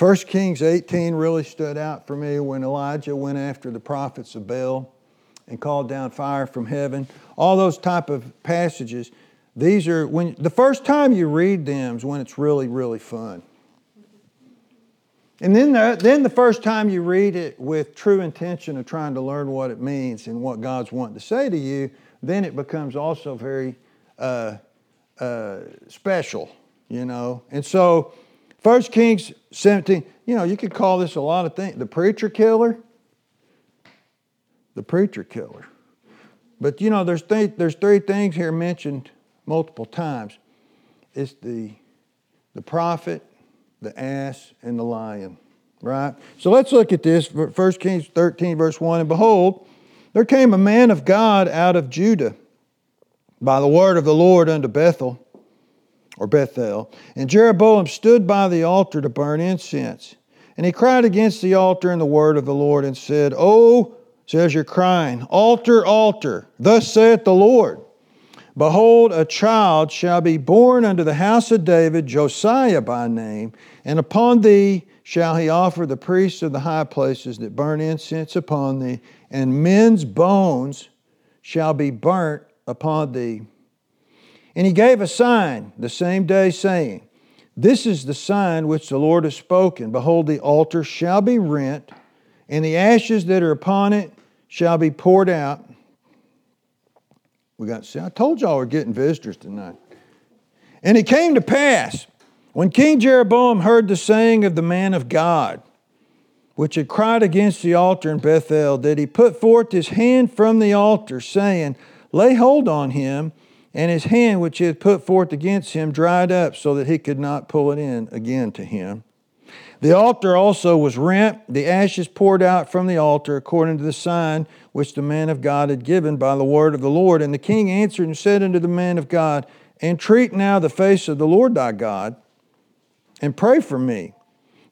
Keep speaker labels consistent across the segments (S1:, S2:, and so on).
S1: 1 Kings 18 really stood out for me when Elijah went after the prophets of Baal and called down fire from heaven. All those type of passages, these are when the first time you read them is when it's really, really fun. And then the, then the first time you read it with true intention of trying to learn what it means and what God's wanting to say to you, then it becomes also very uh, uh, special, you know. And so, 1 Kings 17, you know, you could call this a lot of things. The preacher killer, the preacher killer. But you know, there's, th- there's three things here mentioned multiple times. It's the, the prophet, the ass, and the lion. Right? So let's look at this. 1 Kings 13, verse 1. And behold, there came a man of God out of Judah by the word of the Lord unto Bethel, or Bethel. And Jeroboam stood by the altar to burn incense. And he cried against the altar in the word of the Lord and said, Oh, says you're crying, altar, altar, thus saith the Lord. Behold, a child shall be born unto the house of David, Josiah by name, and upon thee shall he offer the priests of the high places that burn incense upon thee, and men's bones shall be burnt upon thee. And he gave a sign the same day, saying, This is the sign which the Lord has spoken. Behold, the altar shall be rent, and the ashes that are upon it shall be poured out. We got, see, I told y'all we're getting visitors tonight. And it came to pass when King Jeroboam heard the saying of the man of God, which had cried against the altar in Bethel, that he put forth his hand from the altar, saying, Lay hold on him. And his hand, which he had put forth against him, dried up so that he could not pull it in again to him. The altar also was rent, the ashes poured out from the altar, according to the sign which the man of God had given by the word of the Lord. And the king answered and said unto the man of God, Entreat now the face of the Lord thy God, and pray for me,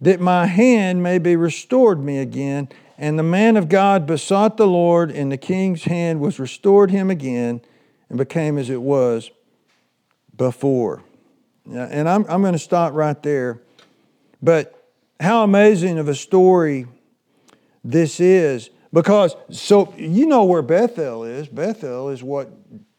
S1: that my hand may be restored me again. And the man of God besought the Lord, and the king's hand was restored him again, and became as it was before. And I'm, I'm going to stop right there. But how amazing of a story this is. Because, so you know where Bethel is. Bethel is what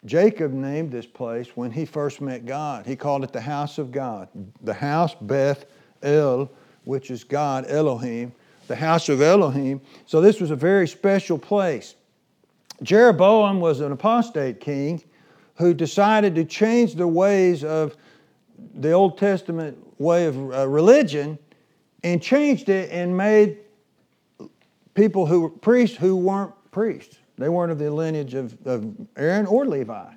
S1: Jacob named this place when he first met God. He called it the house of God. The house Beth El, which is God, Elohim, the house of Elohim. So this was a very special place. Jeroboam was an apostate king who decided to change the ways of the Old Testament way of uh, religion and changed it and made people who were priests who weren't priests. They weren't of the lineage of, of Aaron or Levi.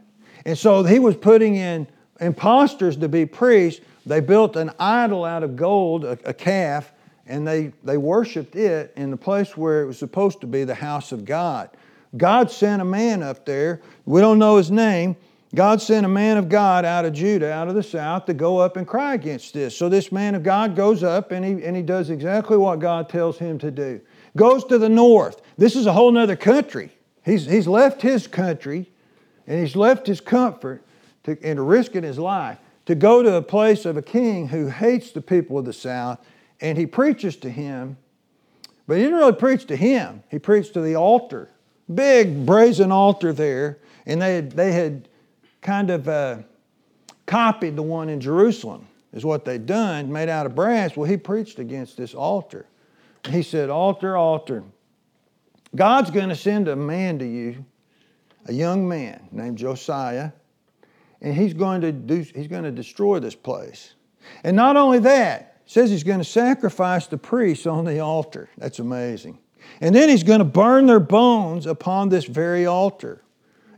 S1: And so he was putting in imposters to be priests. They built an idol out of gold, a, a calf, and they, they worshiped it in the place where it was supposed to be the house of God. God sent a man up there. We don't know his name. God sent a man of God out of Judah, out of the south, to go up and cry against this. So this man of God goes up and he, and he does exactly what God tells him to do. Goes to the north. This is a whole other country. He's, he's left his country and he's left his comfort to, and risking his life to go to a place of a king who hates the people of the south and he preaches to him. But he didn't really preach to him, he preached to the altar. Big brazen altar there. And they had, they had kind of uh, copied the one in Jerusalem, is what they'd done, made out of brass. Well, he preached against this altar. He said, Altar, altar, God's going to send a man to you, a young man named Josiah, and he's going to do he's going to destroy this place. And not only that, says he's going to sacrifice the priests on the altar. That's amazing. And then he's going to burn their bones upon this very altar.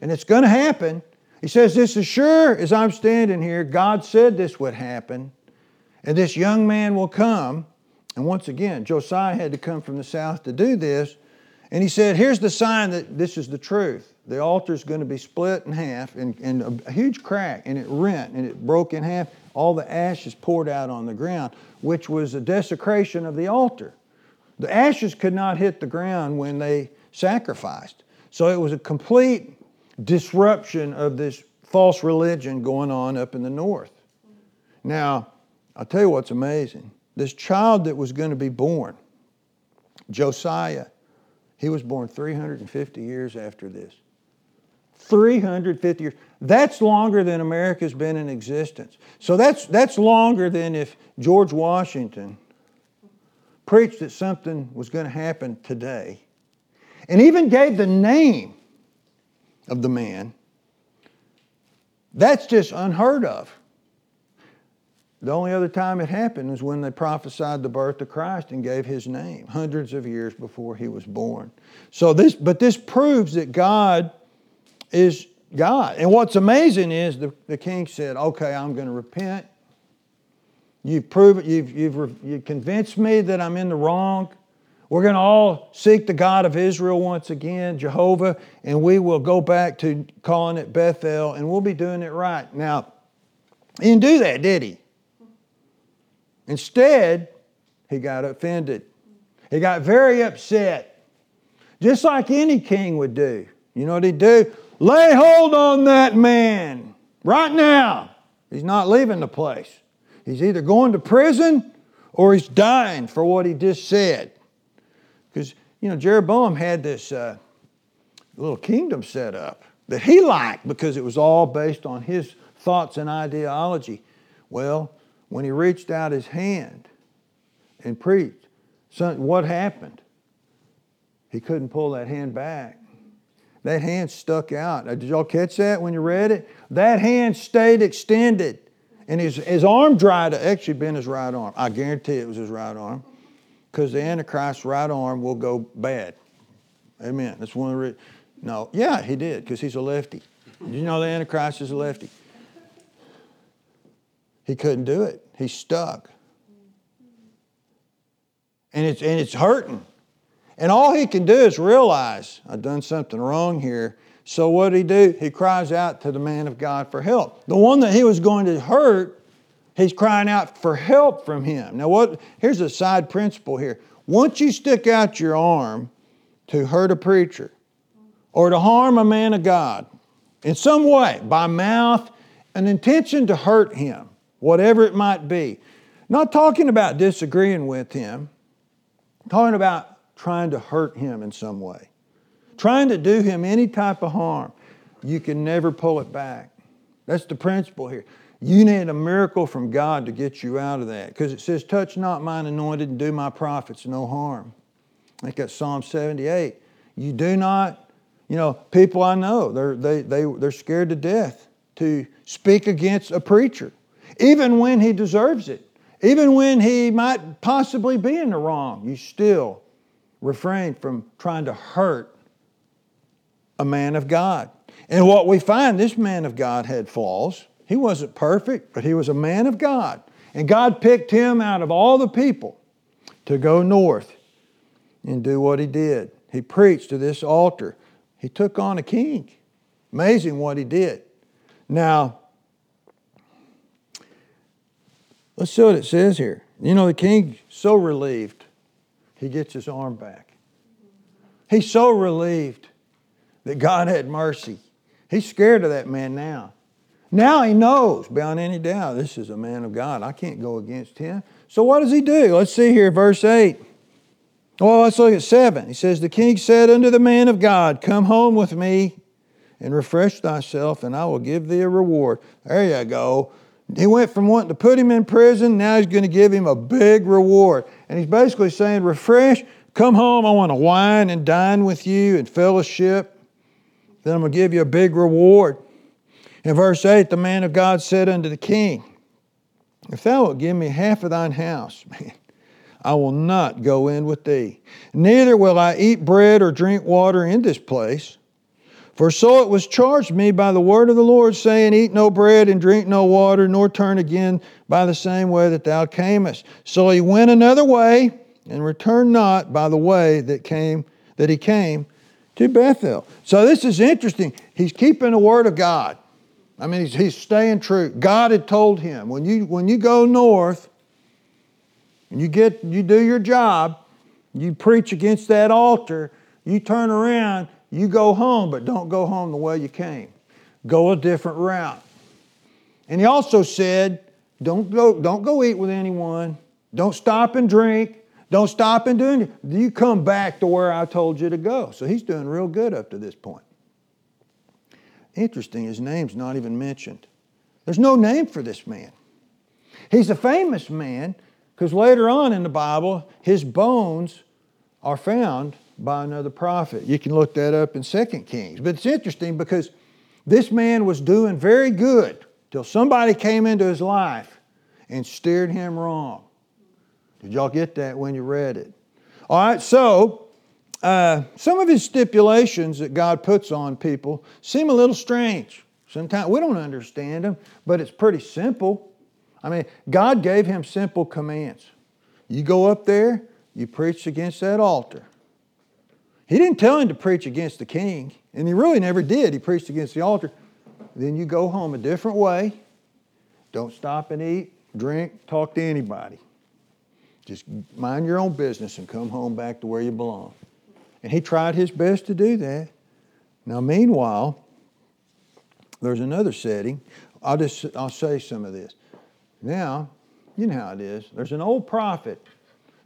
S1: And it's going to happen. He says, This is sure as I'm standing here, God said this would happen. And this young man will come. And once again, Josiah had to come from the south to do this. And he said, Here's the sign that this is the truth. The altar is going to be split in half and, and a huge crack, and it rent and it broke in half. All the ashes poured out on the ground, which was a desecration of the altar. The ashes could not hit the ground when they sacrificed. So it was a complete disruption of this false religion going on up in the north. Now, I'll tell you what's amazing. this child that was going to be born, Josiah, he was born 350 years after this. 350 years. That's longer than America's been in existence. So that's, that's longer than if George Washington preached that something was going to happen today and even gave the name of the man. That's just unheard of. The only other time it happened was when they prophesied the birth of Christ and gave his name, hundreds of years before he was born. So this, but this proves that God is God. And what's amazing is the, the king said, Okay, I'm going to repent. You've proven, you've, you've, you've convinced me that I'm in the wrong. We're going to all seek the God of Israel once again, Jehovah, and we will go back to calling it Bethel, and we'll be doing it right. Now, he didn't do that, did he? Instead, he got offended. He got very upset, just like any king would do. You know what he'd do? Lay hold on that man right now. He's not leaving the place. He's either going to prison or he's dying for what he just said. Because, you know, Jeroboam had this uh, little kingdom set up that he liked because it was all based on his thoughts and ideology. Well, when he reached out his hand and preached, what happened? He couldn't pull that hand back. That hand stuck out. Did y'all catch that when you read it? That hand stayed extended. And his, his arm dried, actually been his right arm. I guarantee it was his right arm. Because the Antichrist's right arm will go bad. Amen. That's one of the re- No, yeah, he did, because he's a lefty. You know the Antichrist is a lefty? He couldn't do it. He's stuck. And it's, and it's hurting. And all he can do is realize, I've done something wrong here. So what did he do? He cries out to the man of God for help. The one that he was going to hurt, he's crying out for help from him. Now what here's a side principle here. Once you stick out your arm to hurt a preacher or to harm a man of God in some way, by mouth, an intention to hurt him, whatever it might be. Not talking about disagreeing with him, talking about trying to hurt him in some way, trying to do him any type of harm. You can never pull it back. That's the principle here. You need a miracle from God to get you out of that because it says, Touch not mine anointed and do my prophets no harm. I think Psalm 78. You do not, you know, people I know, they're, they, they, they're scared to death to speak against a preacher even when he deserves it, even when he might possibly be in the wrong, you still refrain from trying to hurt a man of God. And what we find, this man of God had flaws. He wasn't perfect, but he was a man of God. And God picked him out of all the people to go north and do what he did. He preached to this altar. He took on a king. Amazing what he did. Now, Let's see what it says here. You know, the king so relieved, he gets his arm back. He's so relieved that God had mercy. He's scared of that man now. Now he knows beyond any doubt this is a man of God. I can't go against him. So what does he do? Let's see here, verse 8. Well, let's look at 7. He says, The king said unto the man of God, Come home with me and refresh thyself, and I will give thee a reward. There you go. He went from wanting to put him in prison, now he's going to give him a big reward. And he's basically saying, Refresh, come home, I want to wine and dine with you and fellowship. Then I'm going to give you a big reward. In verse 8, the man of God said unto the king, If thou wilt give me half of thine house, man, I will not go in with thee. Neither will I eat bread or drink water in this place. For so it was charged me by the word of the Lord, saying, Eat no bread and drink no water, nor turn again by the same way that thou camest. So he went another way and returned not by the way that came that he came to Bethel. So this is interesting. He's keeping the word of God. I mean, he's, he's staying true. God had told him when you when you go north and you get you do your job, you preach against that altar, you turn around you go home, but don't go home the way you came. Go a different route. And he also said, don't go, don't go eat with anyone. Don't stop and drink. Don't stop and do anything. You come back to where I told you to go. So he's doing real good up to this point. Interesting, his name's not even mentioned. There's no name for this man. He's a famous man because later on in the Bible, his bones are found by another prophet. You can look that up in 2 Kings. But it's interesting because this man was doing very good till somebody came into his life and steered him wrong. Did y'all get that when you read it? All right, so uh, some of his stipulations that God puts on people seem a little strange. Sometimes we don't understand them, but it's pretty simple. I mean, God gave him simple commands. You go up there, you preach against that altar. He didn't tell him to preach against the king, and he really never did. He preached against the altar. Then you go home a different way. Don't stop and eat, drink, talk to anybody. Just mind your own business and come home back to where you belong. And he tried his best to do that. Now, meanwhile, there's another setting. I'll just I'll say some of this. Now, you know how it is. There's an old prophet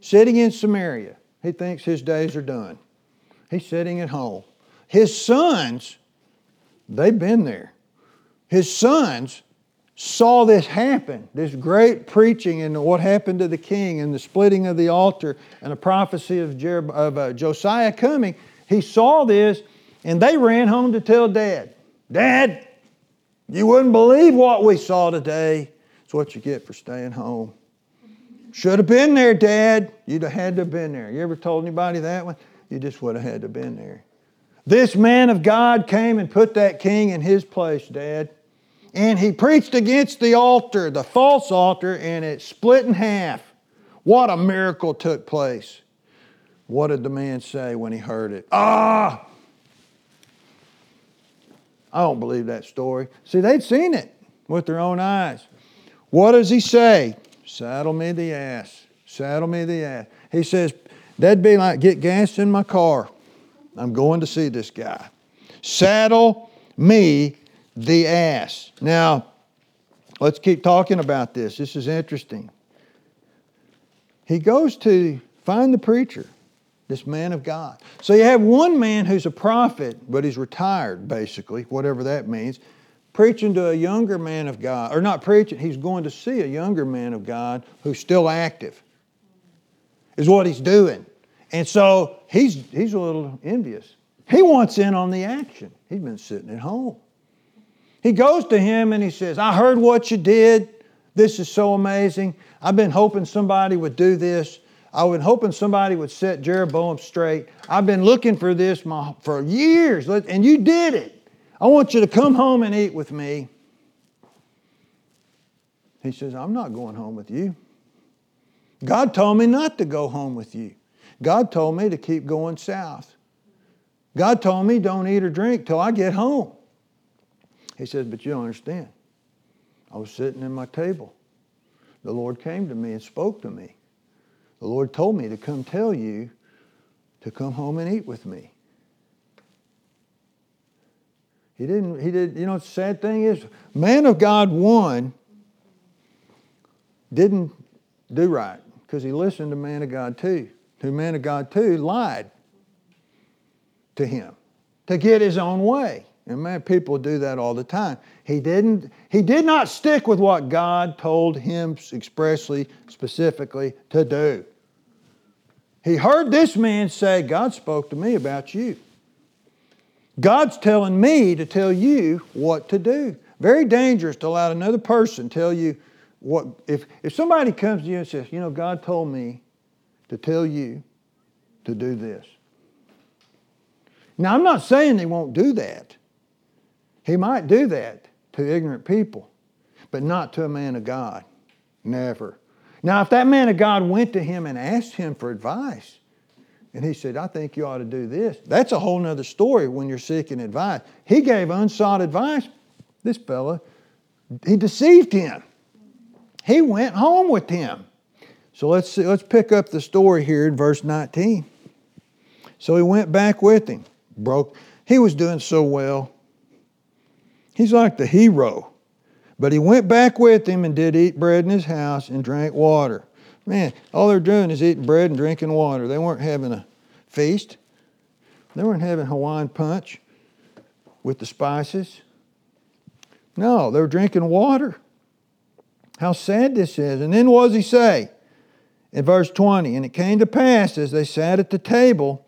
S1: sitting in Samaria. He thinks his days are done. He's sitting at home. His sons, they've been there. His sons saw this happen this great preaching and what happened to the king and the splitting of the altar and the prophecy of, of uh, Josiah coming. He saw this and they ran home to tell dad, Dad, you wouldn't believe what we saw today. It's what you get for staying home. Should have been there, Dad. You'd have had to have been there. You ever told anybody that one? You just would have had to have been there. This man of God came and put that king in his place, Dad and he preached against the altar, the false altar, and it split in half. What a miracle took place. What did the man say when he heard it? Ah! I don't believe that story. See, they'd seen it with their own eyes. What does he say? Saddle me the ass. Saddle me the ass. He says, that'd be like get gas in my car. I'm going to see this guy. Saddle me the ass. Now, let's keep talking about this. This is interesting. He goes to find the preacher, this man of God. So you have one man who's a prophet, but he's retired, basically, whatever that means, preaching to a younger man of God, or not preaching, he's going to see a younger man of God who's still active, is what he's doing. And so he's, he's a little envious. He wants in on the action. He's been sitting at home. He goes to him and he says, I heard what you did. This is so amazing. I've been hoping somebody would do this. I've been hoping somebody would set Jeroboam straight. I've been looking for this for years, and you did it. I want you to come home and eat with me. He says, I'm not going home with you. God told me not to go home with you. God told me to keep going south. God told me don't eat or drink till I get home. He says, But you don't understand. I was sitting at my table. The Lord came to me and spoke to me. The Lord told me to come tell you to come home and eat with me. He didn't, he did, you know, the sad thing is, man of God one didn't do right because he listened to man of God two. Who man of God two lied to him to get his own way. And man, people do that all the time. He didn't, he did not stick with what God told him expressly, specifically to do. He heard this man say, God spoke to me about you. God's telling me to tell you what to do. Very dangerous to allow another person tell you what if if somebody comes to you and says, you know, God told me to tell you to do this. Now I'm not saying they won't do that. He might do that to ignorant people, but not to a man of God. Never. Now, if that man of God went to him and asked him for advice, and he said, I think you ought to do this, that's a whole other story when you're seeking advice. He gave unsought advice. This fella, he deceived him. He went home with him. So let's see, let's pick up the story here in verse 19. So he went back with him. Broke. He was doing so well. He's like the hero. But he went back with him and did eat bread in his house and drank water. Man, all they're doing is eating bread and drinking water. They weren't having a feast. They weren't having Hawaiian punch with the spices. No, they were drinking water. How sad this is. And then what does he say? In verse 20, and it came to pass as they sat at the table,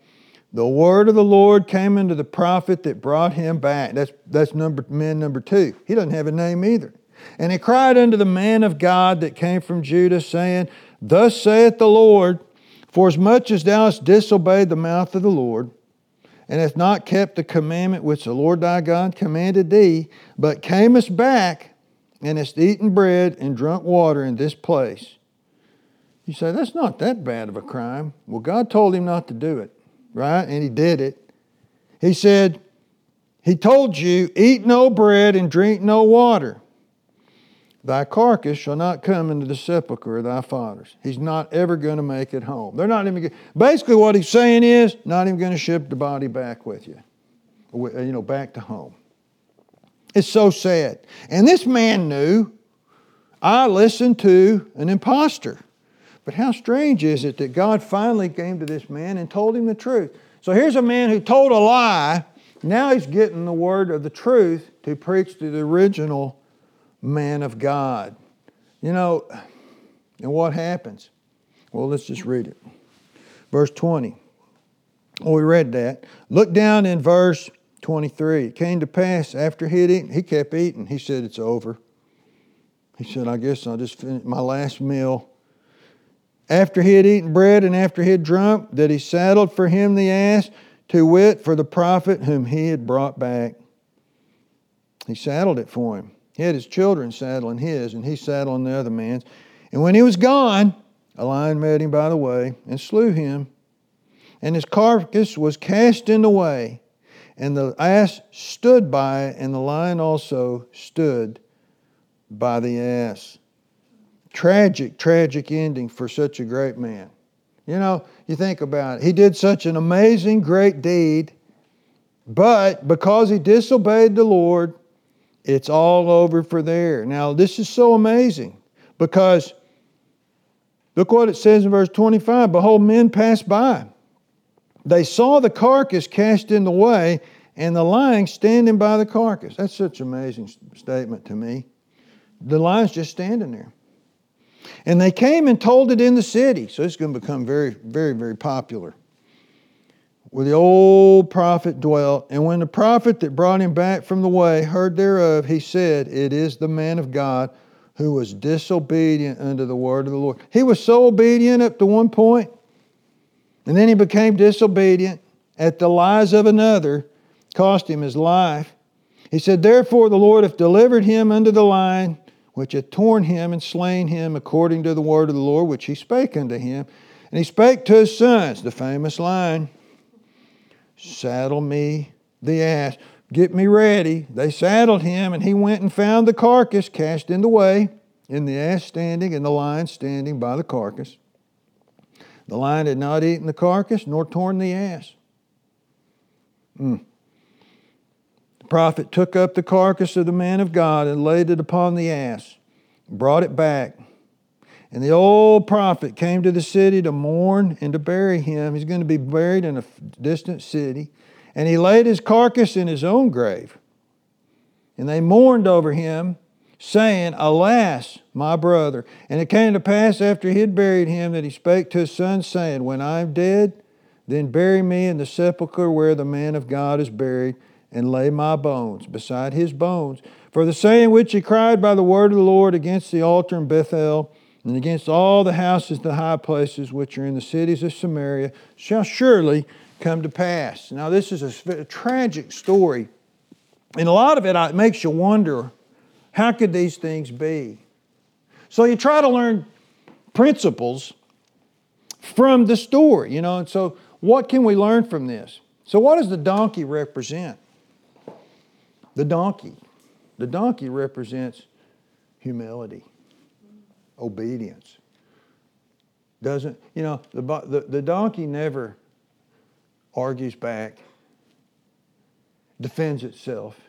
S1: the word of the Lord came unto the prophet that brought him back. That's, that's number, man number two. He doesn't have a name either. And he cried unto the man of God that came from Judah, saying, Thus saith the Lord, For as much as thou hast disobeyed the mouth of the Lord, and hast not kept the commandment which the Lord thy God commanded thee, but camest back and hast eaten bread and drunk water in this place. You say, that's not that bad of a crime. Well, God told him not to do it, right? And he did it. He said, He told you, eat no bread and drink no water. Thy carcass shall not come into the sepulchre of thy fathers. He's not ever going to make it home. They're not even. Basically, what he's saying is, not even going to ship the body back with you, uh, you know, back to home. It's so sad. And this man knew. I listened to an impostor. But how strange is it that God finally came to this man and told him the truth? So here's a man who told a lie. Now he's getting the word of the truth to preach to the original man of God. You know, and what happens? Well, let's just read it. Verse 20. Well, we read that. Look down in verse 23. It came to pass after he had eaten, he kept eating. He said, It's over. He said, I guess I'll just finish my last meal. After he had eaten bread and after he had drunk, that he saddled for him the ass, to wit, for the prophet whom he had brought back. He saddled it for him. He had his children saddling his, and he saddling the other man's. And when he was gone, a lion met him by the way and slew him. And his carcass was cast in the way. And the ass stood by it, and the lion also stood by the ass. Tragic, tragic ending for such a great man. You know, you think about it. He did such an amazing, great deed, but because he disobeyed the Lord, it's all over for there. Now, this is so amazing because look what it says in verse 25 Behold, men passed by. They saw the carcass cast in the way and the lion standing by the carcass. That's such an amazing statement to me. The lion's just standing there. And they came and told it in the city. So it's going to become very, very, very popular where the old prophet dwelt. And when the prophet that brought him back from the way heard thereof, he said, It is the man of God who was disobedient unto the word of the Lord. He was so obedient up to one point, and then he became disobedient at the lies of another, cost him his life. He said, Therefore the Lord hath delivered him unto the lion, which had torn him and slain him according to the word of the Lord, which he spake unto him. And he spake to his sons, the famous line Saddle me the ass. Get me ready. They saddled him, and he went and found the carcass cast in the way, and the ass standing, and the lion standing by the carcass. The lion had not eaten the carcass, nor torn the ass. Mm. The prophet took up the carcass of the man of God and laid it upon the ass, and brought it back. And the old prophet came to the city to mourn and to bury him. He's going to be buried in a distant city. And he laid his carcass in his own grave. And they mourned over him, saying, Alas, my brother. And it came to pass after he had buried him that he spake to his son, saying, When I am dead, then bury me in the sepulchre where the man of God is buried, and lay my bones beside his bones. For the saying which he cried by the word of the Lord against the altar in Bethel, and against all the houses, the high places which are in the cities of Samaria shall surely come to pass. Now, this is a, a tragic story, and a lot of it, uh, it makes you wonder how could these things be? So, you try to learn principles from the story, you know, and so what can we learn from this? So, what does the donkey represent? The donkey. The donkey represents humility obedience. Doesn't, you know, the, the, the donkey never argues back, defends itself.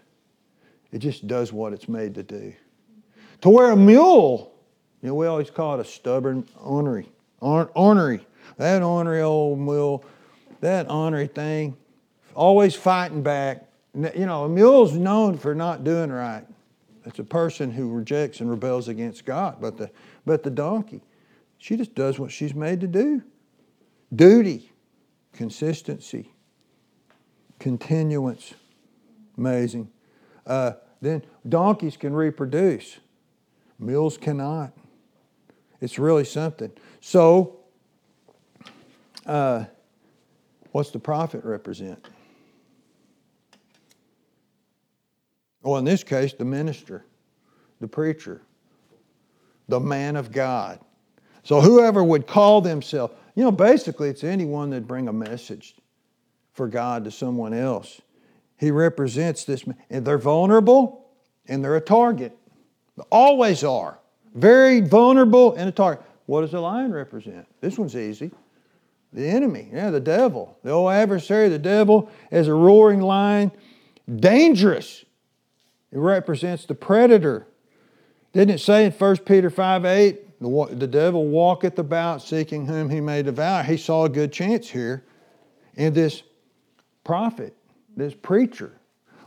S1: It just does what it's made to do. To where a mule, you know, we always call it a stubborn, ornery ornery. That ornery old mule, that ornery thing, always fighting back. You know, a mule's known for not doing right. It's a person who rejects and rebels against God. But the, but the donkey, she just does what she's made to do. Duty, consistency, continuance. Amazing. Uh, then donkeys can reproduce, mules cannot. It's really something. So, uh, what's the prophet represent? Well, in this case, the minister, the preacher, the man of God. So, whoever would call themselves, you know, basically, it's anyone that bring a message for God to someone else. He represents this, and they're vulnerable and they're a target. They always are. Very vulnerable and a target. What does the lion represent? This one's easy. The enemy, yeah, the devil, the old adversary, the devil, as a roaring lion, dangerous. It represents the predator. Didn't it say in 1 Peter 5 8, the, the devil walketh about seeking whom he may devour? He saw a good chance here in this prophet, this preacher,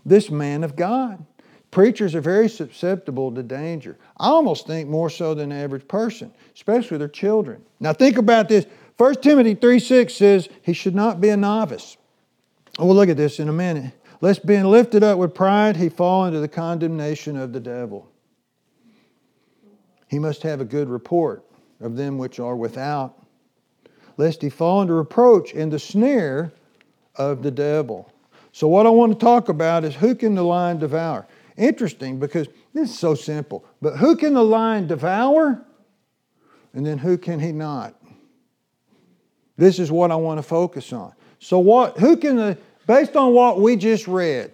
S1: this man of God. Preachers are very susceptible to danger. I almost think more so than the average person, especially their children. Now think about this. 1 Timothy 3 6 says he should not be a novice. we'll look at this in a minute. Lest being lifted up with pride, he fall into the condemnation of the devil. He must have a good report of them which are without, lest he fall into reproach in the snare of the devil. So, what I want to talk about is who can the lion devour? Interesting because this is so simple. But who can the lion devour? And then who can he not? This is what I want to focus on. So, what, who can the, based on what we just read,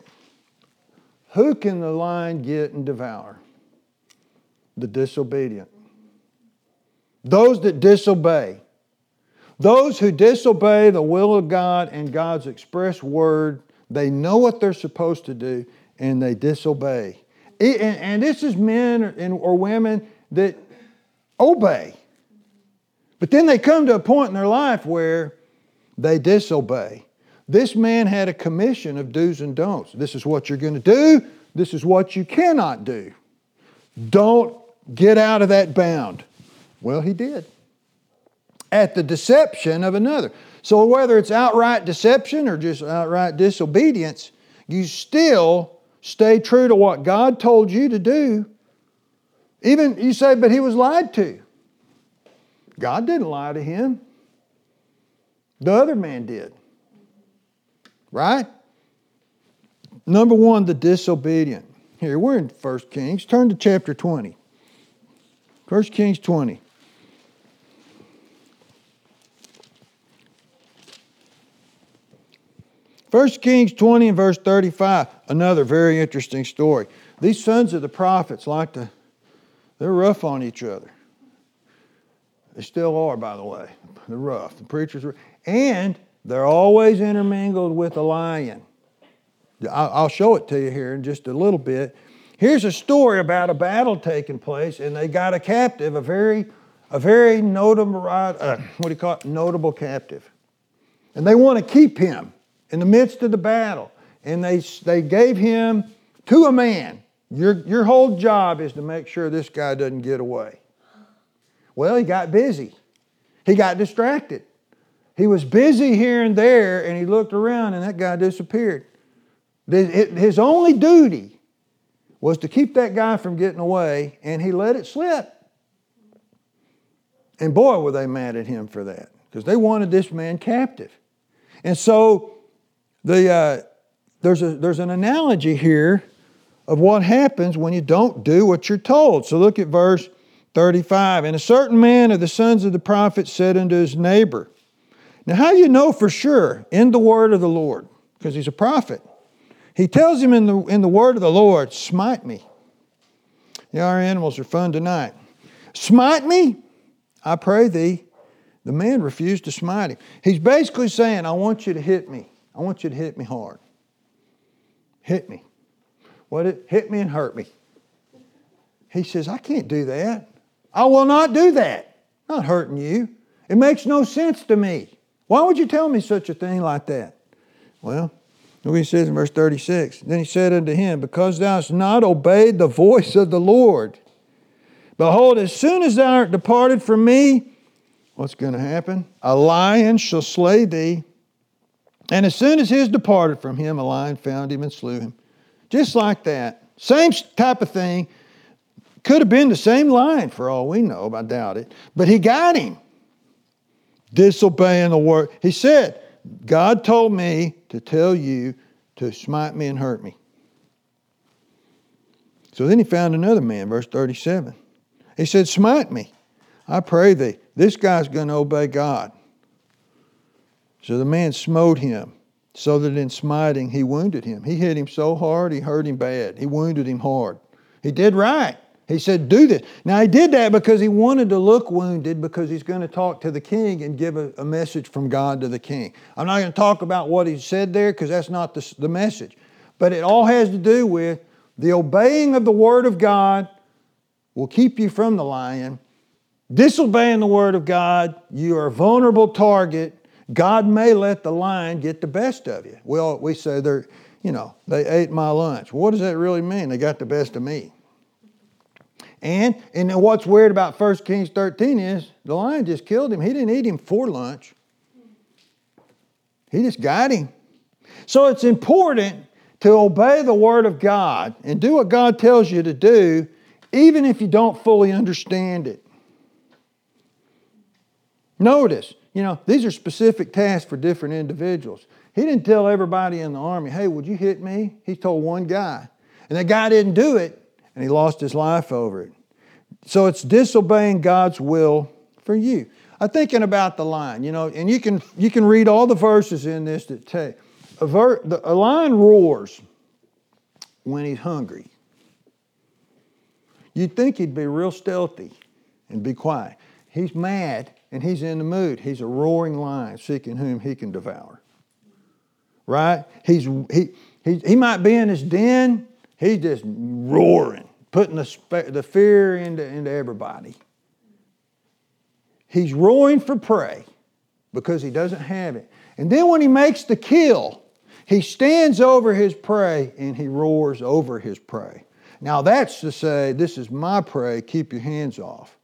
S1: who can the lion get and devour? The disobedient. Those that disobey. Those who disobey the will of God and God's express word, they know what they're supposed to do and they disobey. And, this is men or women that obey. But then they come to a point in their life where they disobey. This man had a commission of do's and don'ts. This is what you're going to do, this is what you cannot do. Don't get out of that bound. Well, he did. At the deception of another. So, whether it's outright deception or just outright disobedience, you still stay true to what God told you to do. Even you say, but he was lied to. God didn't lie to him, the other man did. Right? Number one, the disobedient. Here, we're in 1 Kings. Turn to chapter 20. 1 Kings 20. First Kings 20 and verse 35, another very interesting story. These sons of the prophets like to, they're rough on each other. They still are, by the way. They're rough. The preachers are, and they're always intermingled with a lion. I'll show it to you here in just a little bit. Here's a story about a battle taking place, and they got a captive, a very, a very notable, uh, what do you call it, notable captive, and they want to keep him in the midst of the battle, and they they gave him to a man. Your your whole job is to make sure this guy doesn't get away. Well, he got busy. He got distracted. He was busy here and there, and he looked around, and that guy disappeared. His only duty was to keep that guy from getting away, and he let it slip. And boy, were they mad at him for that, because they wanted this man captive. And so the, uh, there's, a, there's an analogy here of what happens when you don't do what you're told. So look at verse 35. And a certain man of the sons of the prophets said unto his neighbor, Now, how do you know for sure in the word of the Lord? Because he's a prophet. He tells him in the, in the word of the Lord, Smite me. Yeah, our animals are fun tonight. Smite me, I pray thee. The man refused to smite him. He's basically saying, I want you to hit me. I want you to hit me hard. Hit me. What? It, hit me and hurt me. He says, I can't do that. I will not do that. Not hurting you. It makes no sense to me. Why would you tell me such a thing like that? Well, look what he says in verse 36. Then he said unto him, Because thou hast not obeyed the voice of the Lord. Behold, as soon as thou art departed from me, what's going to happen? A lion shall slay thee. And as soon as he is departed from him, a lion found him and slew him. Just like that. Same type of thing. Could have been the same lion for all we know, I doubt it. But he got him. Disobeying the word. He said, God told me to tell you to smite me and hurt me. So then he found another man, verse 37. He said, Smite me. I pray thee. This guy's going to obey God. So the man smote him, so that in smiting he wounded him. He hit him so hard, he hurt him bad. He wounded him hard. He did right. He said, Do this. Now, he did that because he wanted to look wounded because he's going to talk to the king and give a, a message from God to the king. I'm not going to talk about what he said there because that's not the, the message. But it all has to do with the obeying of the word of God will keep you from the lion. Disobeying the word of God, you are a vulnerable target. God may let the lion get the best of you. Well, we say they're, you know, they ate my lunch. What does that really mean? They got the best of me. And and what's weird about 1 Kings 13 is the lion just killed him. He didn't eat him for lunch. He just got him. So it's important to obey the word of God and do what God tells you to do even if you don't fully understand it. Notice, you know, these are specific tasks for different individuals. He didn't tell everybody in the army, hey, would you hit me? He told one guy. And that guy didn't do it, and he lost his life over it. So it's disobeying God's will for you. I'm thinking about the lion, you know, and you can you can read all the verses in this that tell a, ver, the, a lion roars when he's hungry. You'd think he'd be real stealthy and be quiet. He's mad and he's in the mood. He's a roaring lion seeking whom he can devour. Right? He's, he, he, he might be in his den, he's just roaring, putting the, the fear into, into everybody. He's roaring for prey because he doesn't have it. And then when he makes the kill, he stands over his prey and he roars over his prey. Now that's to say, this is my prey, keep your hands off.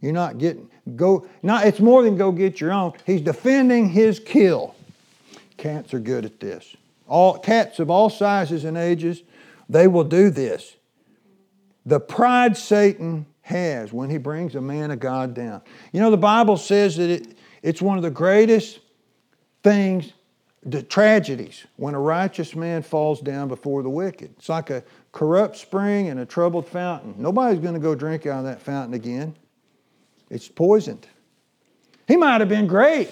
S1: You're not getting, go, not, it's more than go get your own. He's defending his kill. Cats are good at this. All cats of all sizes and ages, they will do this. The pride Satan has when he brings a man of God down. You know, the Bible says that it, it's one of the greatest things, the tragedies, when a righteous man falls down before the wicked. It's like a corrupt spring and a troubled fountain. Nobody's going to go drink out of that fountain again. It's poisoned. He might have been great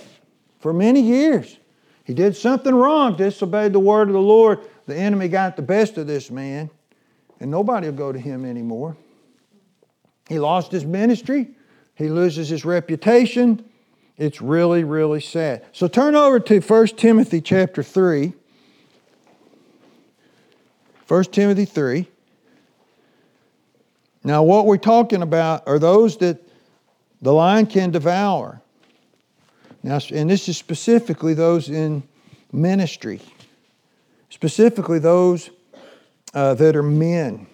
S1: for many years. He did something wrong, disobeyed the word of the Lord. The enemy got the best of this man, and nobody will go to him anymore. He lost his ministry, he loses his reputation. It's really, really sad. So turn over to 1 Timothy chapter 3. 1 Timothy 3. Now, what we're talking about are those that the lion can devour. Now, and this is specifically those in ministry, specifically those uh, that are men.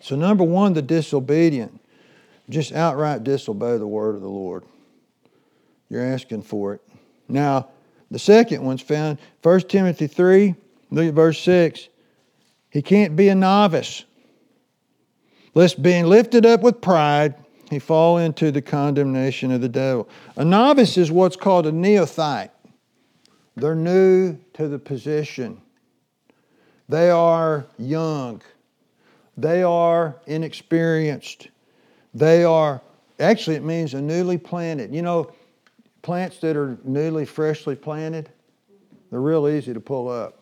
S1: So, number one, the disobedient. Just outright disobey the word of the Lord. You're asking for it. Now, the second one's found 1 Timothy 3, look at verse 6. He can't be a novice. Lest being lifted up with pride, he fall into the condemnation of the devil. A novice is what's called a neophyte. They're new to the position. They are young. They are inexperienced. They are, actually, it means a newly planted. You know, plants that are newly, freshly planted, they're real easy to pull up.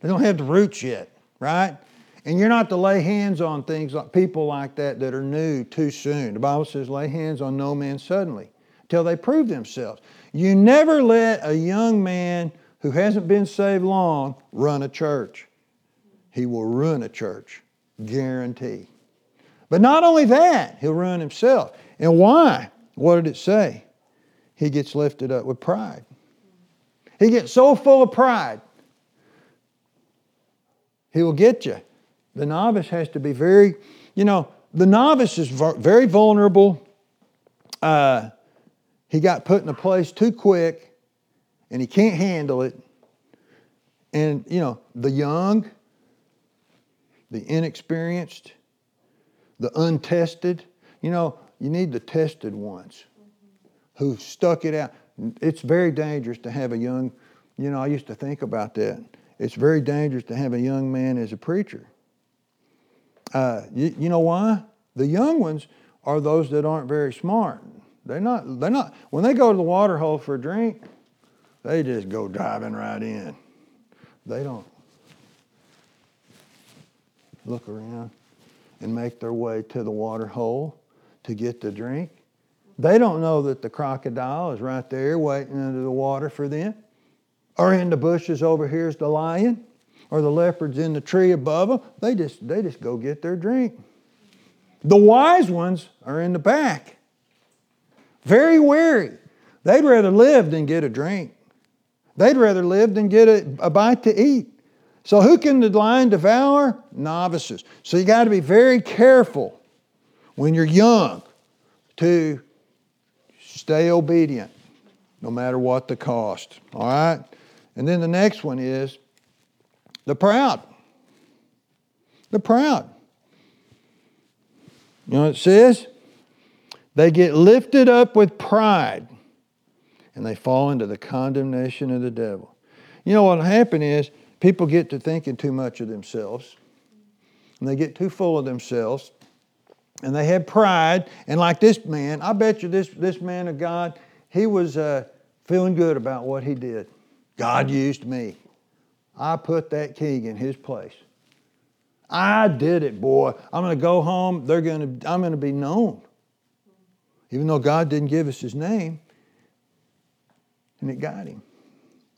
S1: They don't have the roots yet right? And you're not to lay hands on things like people like that that are new too soon. The Bible says, lay hands on no man suddenly until they prove themselves. You never let a young man who hasn't been saved long run a church. He will ruin a church, guarantee. But not only that, he'll ruin himself. And why? What did it say? he gets lifted up with pride. He gets so full of pride, he will get you. The novice has to be very, you know, the novice is very vulnerable. Uh, he got put in a place too quick and he can't handle it. And, you know, the young, the inexperienced, the untested, you know, you need the tested ones who stuck it out. It's very dangerous to have a young, you know, I used to think about that. It's very dangerous to have a young man as a preacher. Uh, you, you know why? The young ones are those that aren't very smart. They're not, they're not, when they go to the water hole for a drink, they just go diving right in. They don't look around and make their way to the water hole to get the drink. They don't know that the crocodile is right there waiting under the water for them. Or in the bushes over here is the lion. Or the leopard's in the tree above them. They just, they just go get their drink. The wise ones are in the back. Very wary. They'd rather live than get a drink. They'd rather live than get a, a bite to eat. So, who can the lion devour? Novices. So, you got to be very careful when you're young to stay obedient no matter what the cost. All right? And then the next one is the proud. The proud. You know what it says? They get lifted up with pride and they fall into the condemnation of the devil. You know what will happen is people get to thinking too much of themselves and they get too full of themselves and they have pride. And like this man, I bet you this, this man of God, he was uh, feeling good about what he did. God used me. I put that king in his place. I did it, boy. I'm going to go home. They're going to, I'm going to be known. Even though God didn't give us his name, and it got him.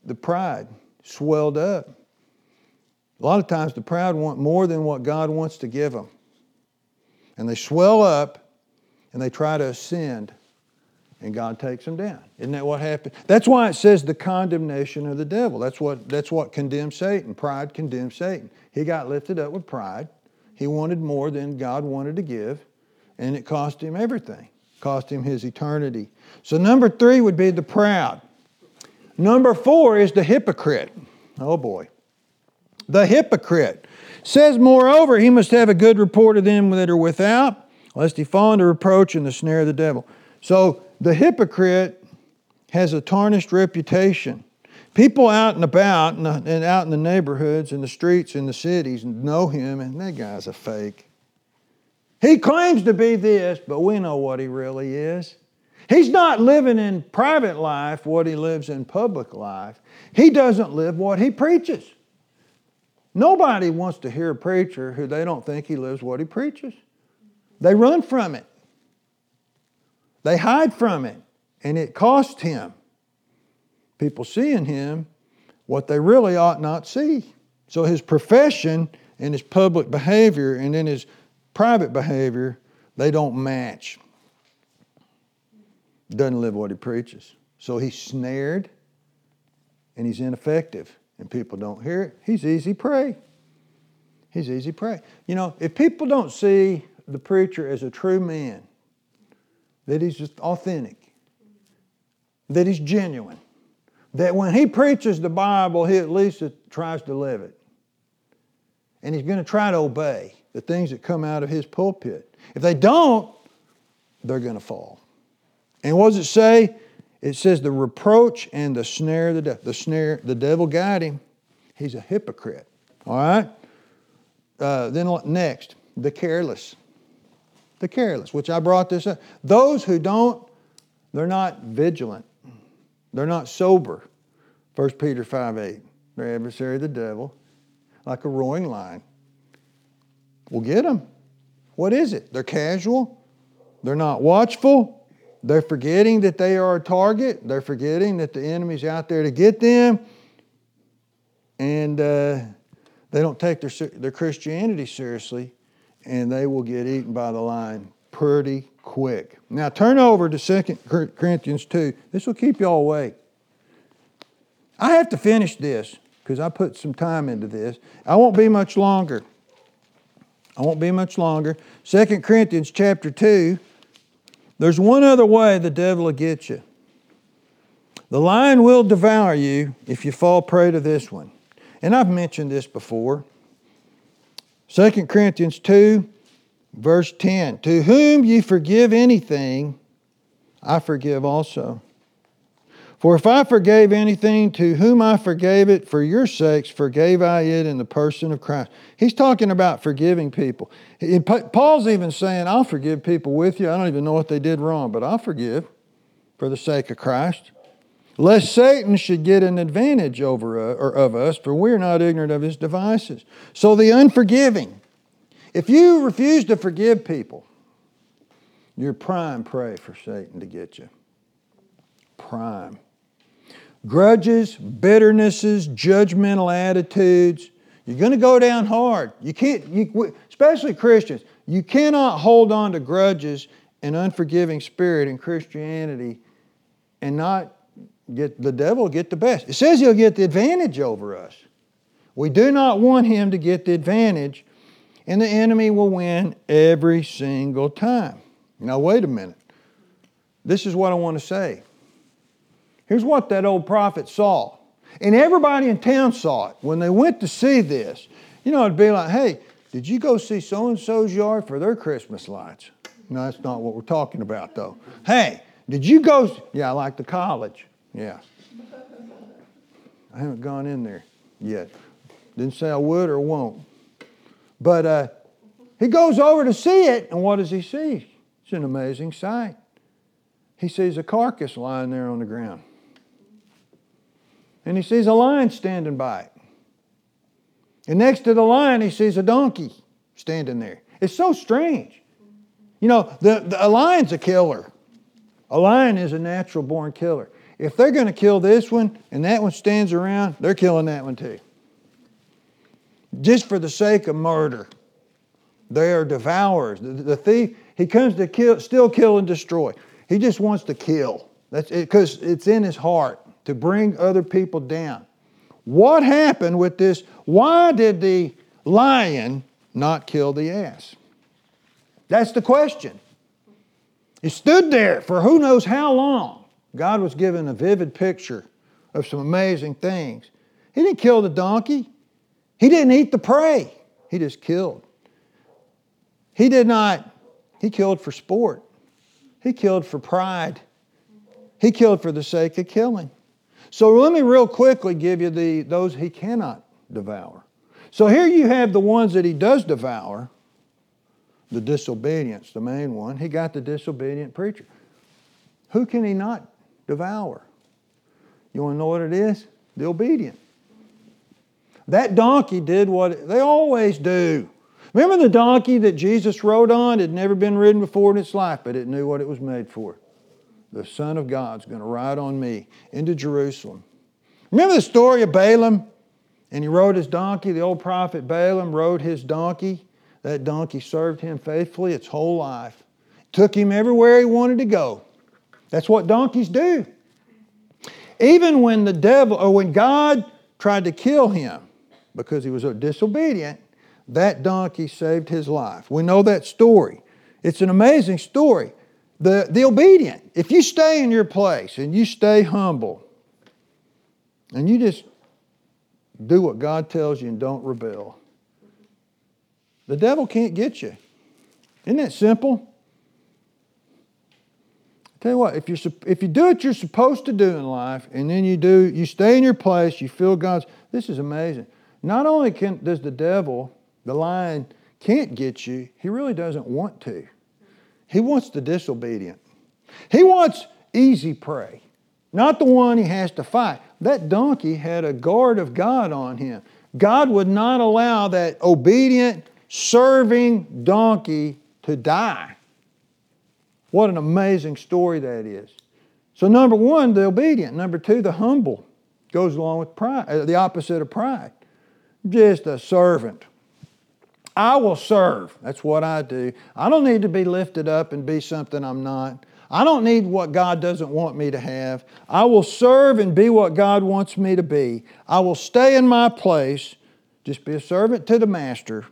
S1: The pride swelled up. A lot of times the proud want more than what God wants to give them. And they swell up and they try to ascend, and God takes them down. Isn't that what happened? That's why it says the condemnation of the devil. That's what, that's what condemns Satan. Pride condemns Satan. He got lifted up with pride. He wanted more than God wanted to give, and it cost him everything. Cost him his eternity. So number three would be the proud. Number four is the hypocrite. Oh boy. The hypocrite. Says, moreover, he must have a good report of them that are without, lest he fall into reproach in the snare of the devil. So the hypocrite has a tarnished reputation. People out and about and, and out in the neighborhoods and the streets in the cities know him, and that guy's a fake. He claims to be this, but we know what he really is. He's not living in private life what he lives in public life. He doesn't live what he preaches. Nobody wants to hear a preacher who they don't think he lives what he preaches. They run from it. They hide from it, and it costs him. People see in him what they really ought not see. So his profession and his public behavior and then his private behavior, they don't match doesn't live what he preaches. So he's snared and he's ineffective and people don't hear it. He's easy prey. He's easy prey. You know, if people don't see the preacher as a true man, that he's just authentic, that he's genuine, that when he preaches the Bible, he at least tries to live it. And he's going to try to obey the things that come out of his pulpit. If they don't, they're going to fall. And what does it say? It says the reproach and the snare of the devil. The snare, the devil got him. He's a hypocrite. All right? Uh, then next, the careless. The careless, which I brought this up. Those who don't, they're not vigilant. They're not sober. 1 Peter 5 8. Their adversary, the devil, like a roaring lion, will get them. What is it? They're casual. They're not watchful. They're forgetting that they are a target. They're forgetting that the enemy's out there to get them. And uh, they don't take their, their Christianity seriously, and they will get eaten by the lion pretty quick. Now turn over to 2 Corinthians 2. This will keep you all awake. I have to finish this because I put some time into this. I won't be much longer. I won't be much longer. 2 Corinthians chapter 2. There's one other way the devil will get you. The lion will devour you if you fall prey to this one. And I've mentioned this before. 2 Corinthians 2, verse 10 To whom ye forgive anything, I forgive also. For if I forgave anything to whom I forgave it for your sakes, forgave I it in the person of Christ. He's talking about forgiving people. Paul's even saying, I'll forgive people with you. I don't even know what they did wrong, but I'll forgive for the sake of Christ. Lest Satan should get an advantage over uh, or of us, for we're not ignorant of his devices. So the unforgiving. If you refuse to forgive people, you're prime prey for Satan to get you. Prime. Grudges, bitternesses, judgmental attitudes. You're going to go down hard. You can't, you, especially Christians, you cannot hold on to grudges and unforgiving spirit in Christianity and not get the devil get the best. It says he'll get the advantage over us. We do not want him to get the advantage, and the enemy will win every single time. Now, wait a minute. This is what I want to say. Here's what that old prophet saw. And everybody in town saw it. When they went to see this, you know, it'd be like, hey, did you go see so and so's yard for their Christmas lights? No, that's not what we're talking about, though. Hey, did you go? Yeah, I like the college. Yeah. I haven't gone in there yet. Didn't say I would or won't. But uh, he goes over to see it, and what does he see? It's an amazing sight. He sees a carcass lying there on the ground. And he sees a lion standing by it. And next to the lion, he sees a donkey standing there. It's so strange. You know, the, the, a lion's a killer. A lion is a natural born killer. If they're going to kill this one and that one stands around, they're killing that one too. Just for the sake of murder. They are devourers. The, the thief, he comes to kill, still kill and destroy. He just wants to kill. That's because it, it's in his heart to bring other people down. What happened with this? Why did the lion not kill the ass? That's the question. He stood there for who knows how long. God was given a vivid picture of some amazing things. He didn't kill the donkey, he didn't eat the prey, he just killed. He did not, he killed for sport, he killed for pride, he killed for the sake of killing. So let me real quickly give you the, those he cannot devour. So here you have the ones that he does devour, the disobedience, the main one. He got the disobedient preacher. Who can he not devour. You want to know what it is? The obedient. That donkey did what they always do. Remember the donkey that Jesus rode on? It had never been ridden before in its life, but it knew what it was made for. The Son of God's going to ride on me into Jerusalem. Remember the story of Balaam? And he rode his donkey. The old prophet Balaam rode his donkey. That donkey served him faithfully its whole life. Took him everywhere he wanted to go. That's what donkeys do. Even when the devil, or when God tried to kill him because he was disobedient, that donkey saved his life. We know that story. It's an amazing story. The, the obedient, if you stay in your place and you stay humble and you just do what God tells you and don't rebel, the devil can't get you. Isn't that simple? Tell you what, if you if you do what you're supposed to do in life, and then you do, you stay in your place, you feel God's. This is amazing. Not only can does the devil, the lion, can't get you, he really doesn't want to. He wants the disobedient. He wants easy prey, not the one he has to fight. That donkey had a guard of God on him. God would not allow that obedient, serving donkey to die. What an amazing story that is. So, number one, the obedient. Number two, the humble. Goes along with pride, uh, the opposite of pride. Just a servant. I will serve. That's what I do. I don't need to be lifted up and be something I'm not. I don't need what God doesn't want me to have. I will serve and be what God wants me to be. I will stay in my place, just be a servant to the master.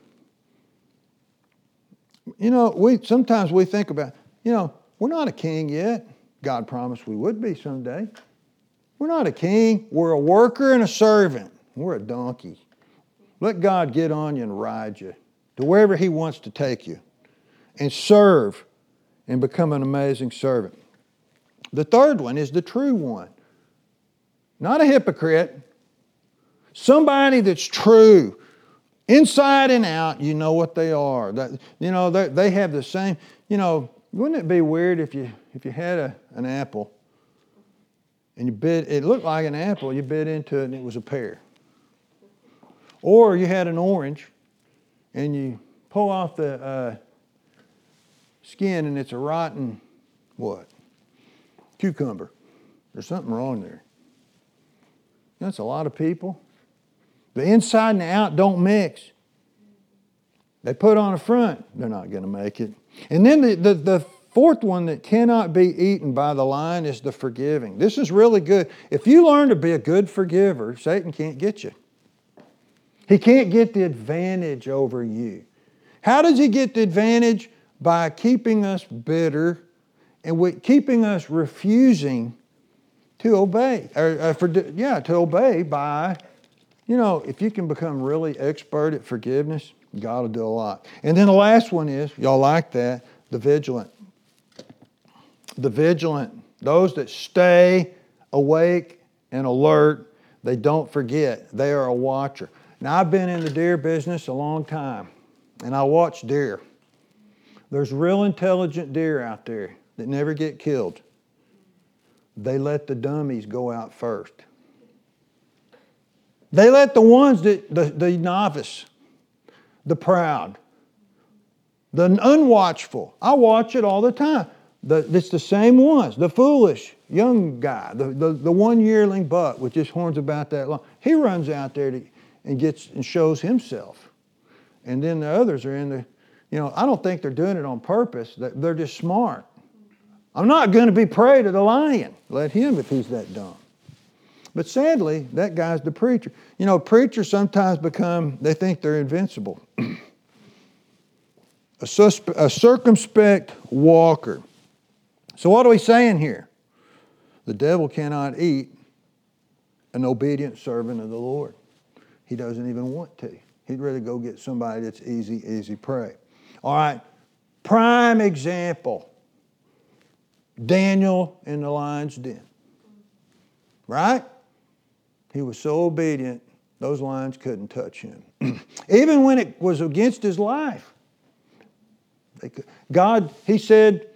S1: You know, we sometimes we think about, you know, we're not a king yet. God promised we would be someday. We're not a king. We're a worker and a servant. We're a donkey. Let God get on you and ride you to wherever He wants to take you and serve and become an amazing servant. The third one is the true one. Not a hypocrite, somebody that's true. Inside and out, you know what they are. That, you know, they they have the same, you know, wouldn't it be weird if you if you had a, an apple and you bit it looked like an apple, you bit into it and it was a pear. Or you had an orange and you pull off the uh, skin and it's a rotten what? Cucumber. There's something wrong there. That's a lot of people. The inside and the out don't mix. They put on a front, they're not going to make it. And then the, the, the fourth one that cannot be eaten by the lion is the forgiving. This is really good. If you learn to be a good forgiver, Satan can't get you. He can't get the advantage over you. How does he get the advantage? By keeping us bitter and keeping us refusing to obey. Or, uh, for, yeah, to obey by, you know, if you can become really expert at forgiveness, God will do a lot. And then the last one is, y'all like that, the vigilant. The vigilant, those that stay awake and alert, they don't forget. They are a watcher. Now, I've been in the deer business a long time, and I watch deer. There's real intelligent deer out there that never get killed. They let the dummies go out first. They let the ones that, the, the novice, the proud, the unwatchful, I watch it all the time. The, it's the same ones, the foolish young guy, the, the, the one yearling buck with just horns about that long. He runs out there to, and gets and shows himself. And then the others are in the, you know, I don't think they're doing it on purpose. They're just smart. I'm not going to be prey to the lion. Let him if he's that dumb. But sadly, that guy's the preacher. You know, preachers sometimes become, they think they're invincible. a, suspe- a circumspect walker. So, what are we saying here? The devil cannot eat an obedient servant of the Lord. He doesn't even want to. He'd rather go get somebody that's easy, easy prey. All right, prime example Daniel in the lion's den. Right? He was so obedient, those lions couldn't touch him. even when it was against his life. God, he said,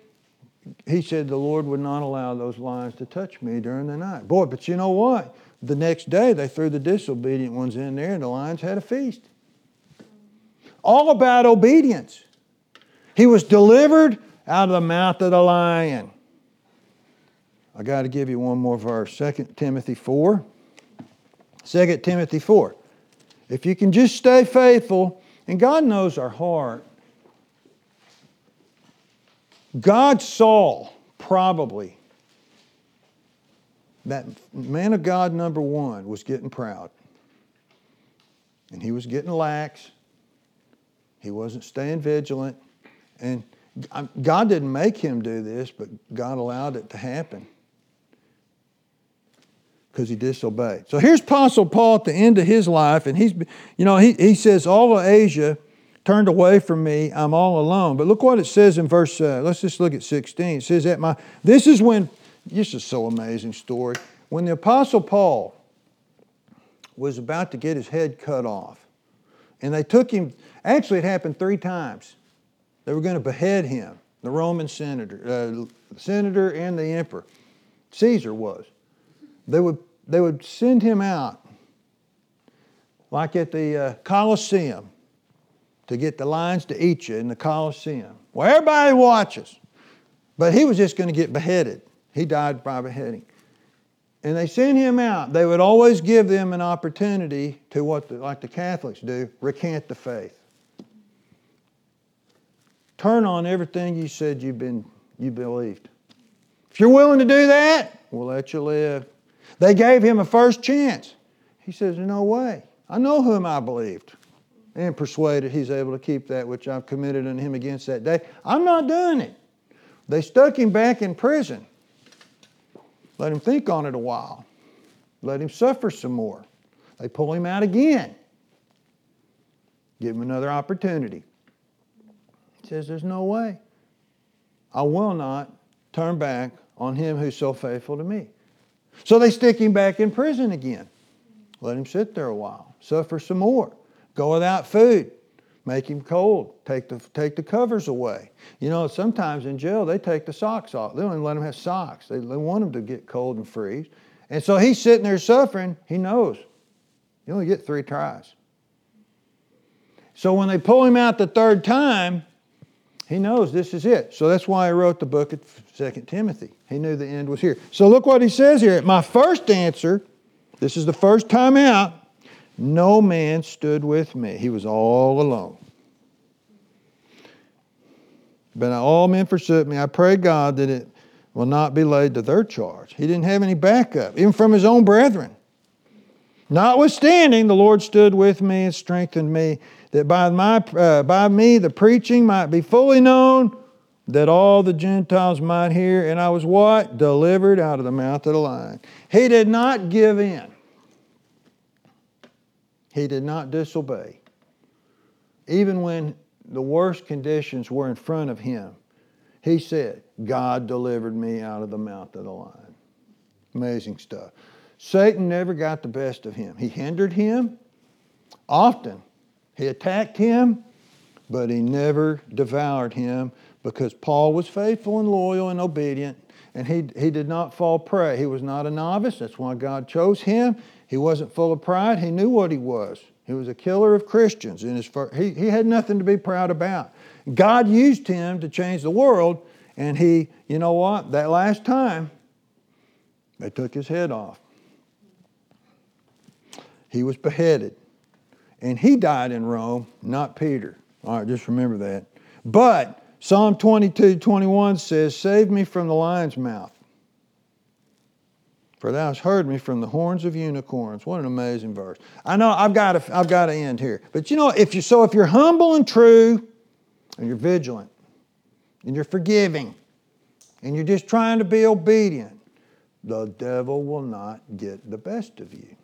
S1: he said the Lord would not allow those lions to touch me during the night. Boy, but you know what? The next day, they threw the disobedient ones in there, and the lions had a feast. All about obedience. He was delivered out of the mouth of the lion. I got to give you one more verse 2 Timothy 4. 2 Timothy 4. If you can just stay faithful, and God knows our heart, God saw probably that man of God number one was getting proud. And he was getting lax. He wasn't staying vigilant. And God didn't make him do this, but God allowed it to happen because he disobeyed. So here's Apostle Paul at the end of his life, and he's, you know, he, he says, All of Asia turned away from me, I'm all alone. But look what it says in verse, uh, let's just look at 16. It says, at my, This is when this is so amazing story. When the Apostle Paul was about to get his head cut off, and they took him, actually, it happened three times. They were going to behead him, the Roman senator, uh, senator and the emperor. Caesar was. They would, they would send him out, like at the uh, Colosseum, to get the lions to eat you in the Colosseum, where everybody watches. But he was just going to get beheaded. He died by beheading. And they sent him out. They would always give them an opportunity to what, the, like the Catholics do, recant the faith. turn on everything you said you've been you believed. If you're willing to do that, we'll let you live. They gave him a first chance. He says, No way. I know whom I believed. And persuaded he's able to keep that which I've committed on him against that day. I'm not doing it. They stuck him back in prison. Let him think on it a while. Let him suffer some more. They pull him out again. Give him another opportunity. He says, There's no way. I will not turn back on him who's so faithful to me. So they stick him back in prison again. Let him sit there a while, suffer some more, go without food, make him cold, take the, take the covers away. You know, sometimes in jail they take the socks off. They don't even let him have socks. They, they want him to get cold and freeze. And so he's sitting there suffering. He knows you only get three tries. So when they pull him out the third time, he knows this is it. So that's why he wrote the book of 2 Timothy. He knew the end was here. So look what he says here. My first answer, this is the first time out, no man stood with me. He was all alone. But all men forsook me. I pray God that it will not be laid to their charge. He didn't have any backup, even from his own brethren. Notwithstanding, the Lord stood with me and strengthened me, that by, my, uh, by me the preaching might be fully known, that all the Gentiles might hear. And I was what? Delivered out of the mouth of the lion. He did not give in, he did not disobey. Even when the worst conditions were in front of him, he said, God delivered me out of the mouth of the lion. Amazing stuff. Satan never got the best of him. He hindered him often. He attacked him, but he never devoured him because Paul was faithful and loyal and obedient, and he, he did not fall prey. He was not a novice. That's why God chose him. He wasn't full of pride. He knew what he was. He was a killer of Christians. In his first, he, he had nothing to be proud about. God used him to change the world, and he, you know what? That last time, they took his head off. He was beheaded. And he died in Rome, not Peter. All right, just remember that. But Psalm 22 21 says, Save me from the lion's mouth. For thou hast heard me from the horns of unicorns. What an amazing verse. I know I've got to, I've got to end here. But you know, if you so if you're humble and true, and you're vigilant, and you're forgiving, and you're just trying to be obedient, the devil will not get the best of you.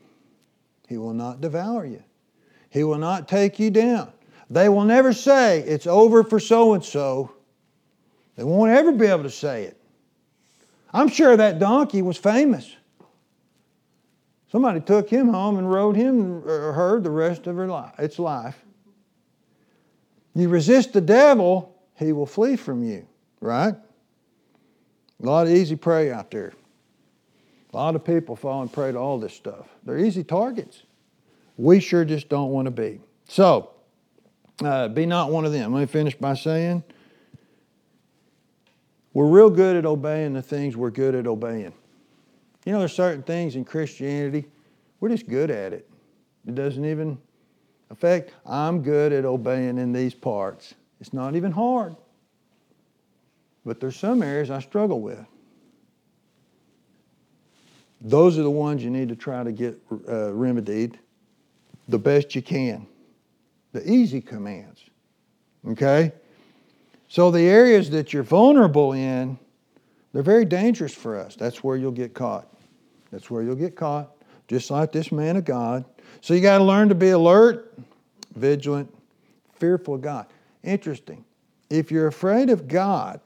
S1: He will not devour you. He will not take you down. They will never say, it's over for so and so. They won't ever be able to say it. I'm sure that donkey was famous. Somebody took him home and rode him or her the rest of her life, its life. You resist the devil, he will flee from you, right? A lot of easy prey out there. A lot of people fall and prey to all this stuff. They're easy targets. We sure just don't want to be. So, uh, be not one of them. Let me finish by saying we're real good at obeying the things we're good at obeying. You know, there's certain things in Christianity, we're just good at it. It doesn't even affect, I'm good at obeying in these parts. It's not even hard. But there's some areas I struggle with. Those are the ones you need to try to get uh, remedied the best you can. The easy commands. Okay? So the areas that you're vulnerable in, they're very dangerous for us. That's where you'll get caught. That's where you'll get caught, just like this man of God. So you got to learn to be alert, vigilant, fearful of God. Interesting. If you're afraid of God,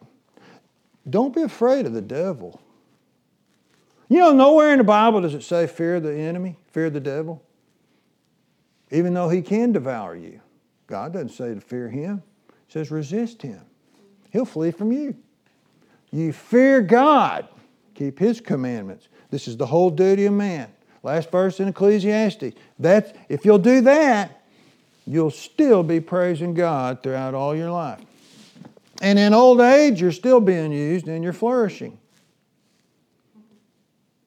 S1: don't be afraid of the devil. You know, nowhere in the Bible does it say fear the enemy, fear the devil. Even though he can devour you. God doesn't say to fear him. He says resist him. He'll flee from you. You fear God. Keep his commandments. This is the whole duty of man. Last verse in Ecclesiastes. That's, if you'll do that, you'll still be praising God throughout all your life. And in old age, you're still being used and you're flourishing.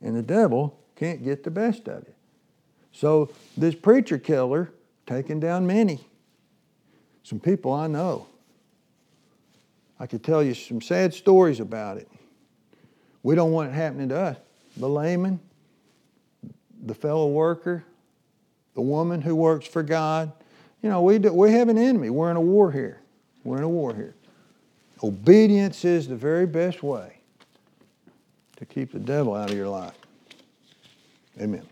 S1: And the devil can't get the best of you. So this preacher killer taking down many. Some people I know. I could tell you some sad stories about it. We don't want it happening to us. The layman, the fellow worker, the woman who works for God. You know, we, do, we have an enemy. We're in a war here. We're in a war here. Obedience is the very best way to keep the devil out of your life. Amen.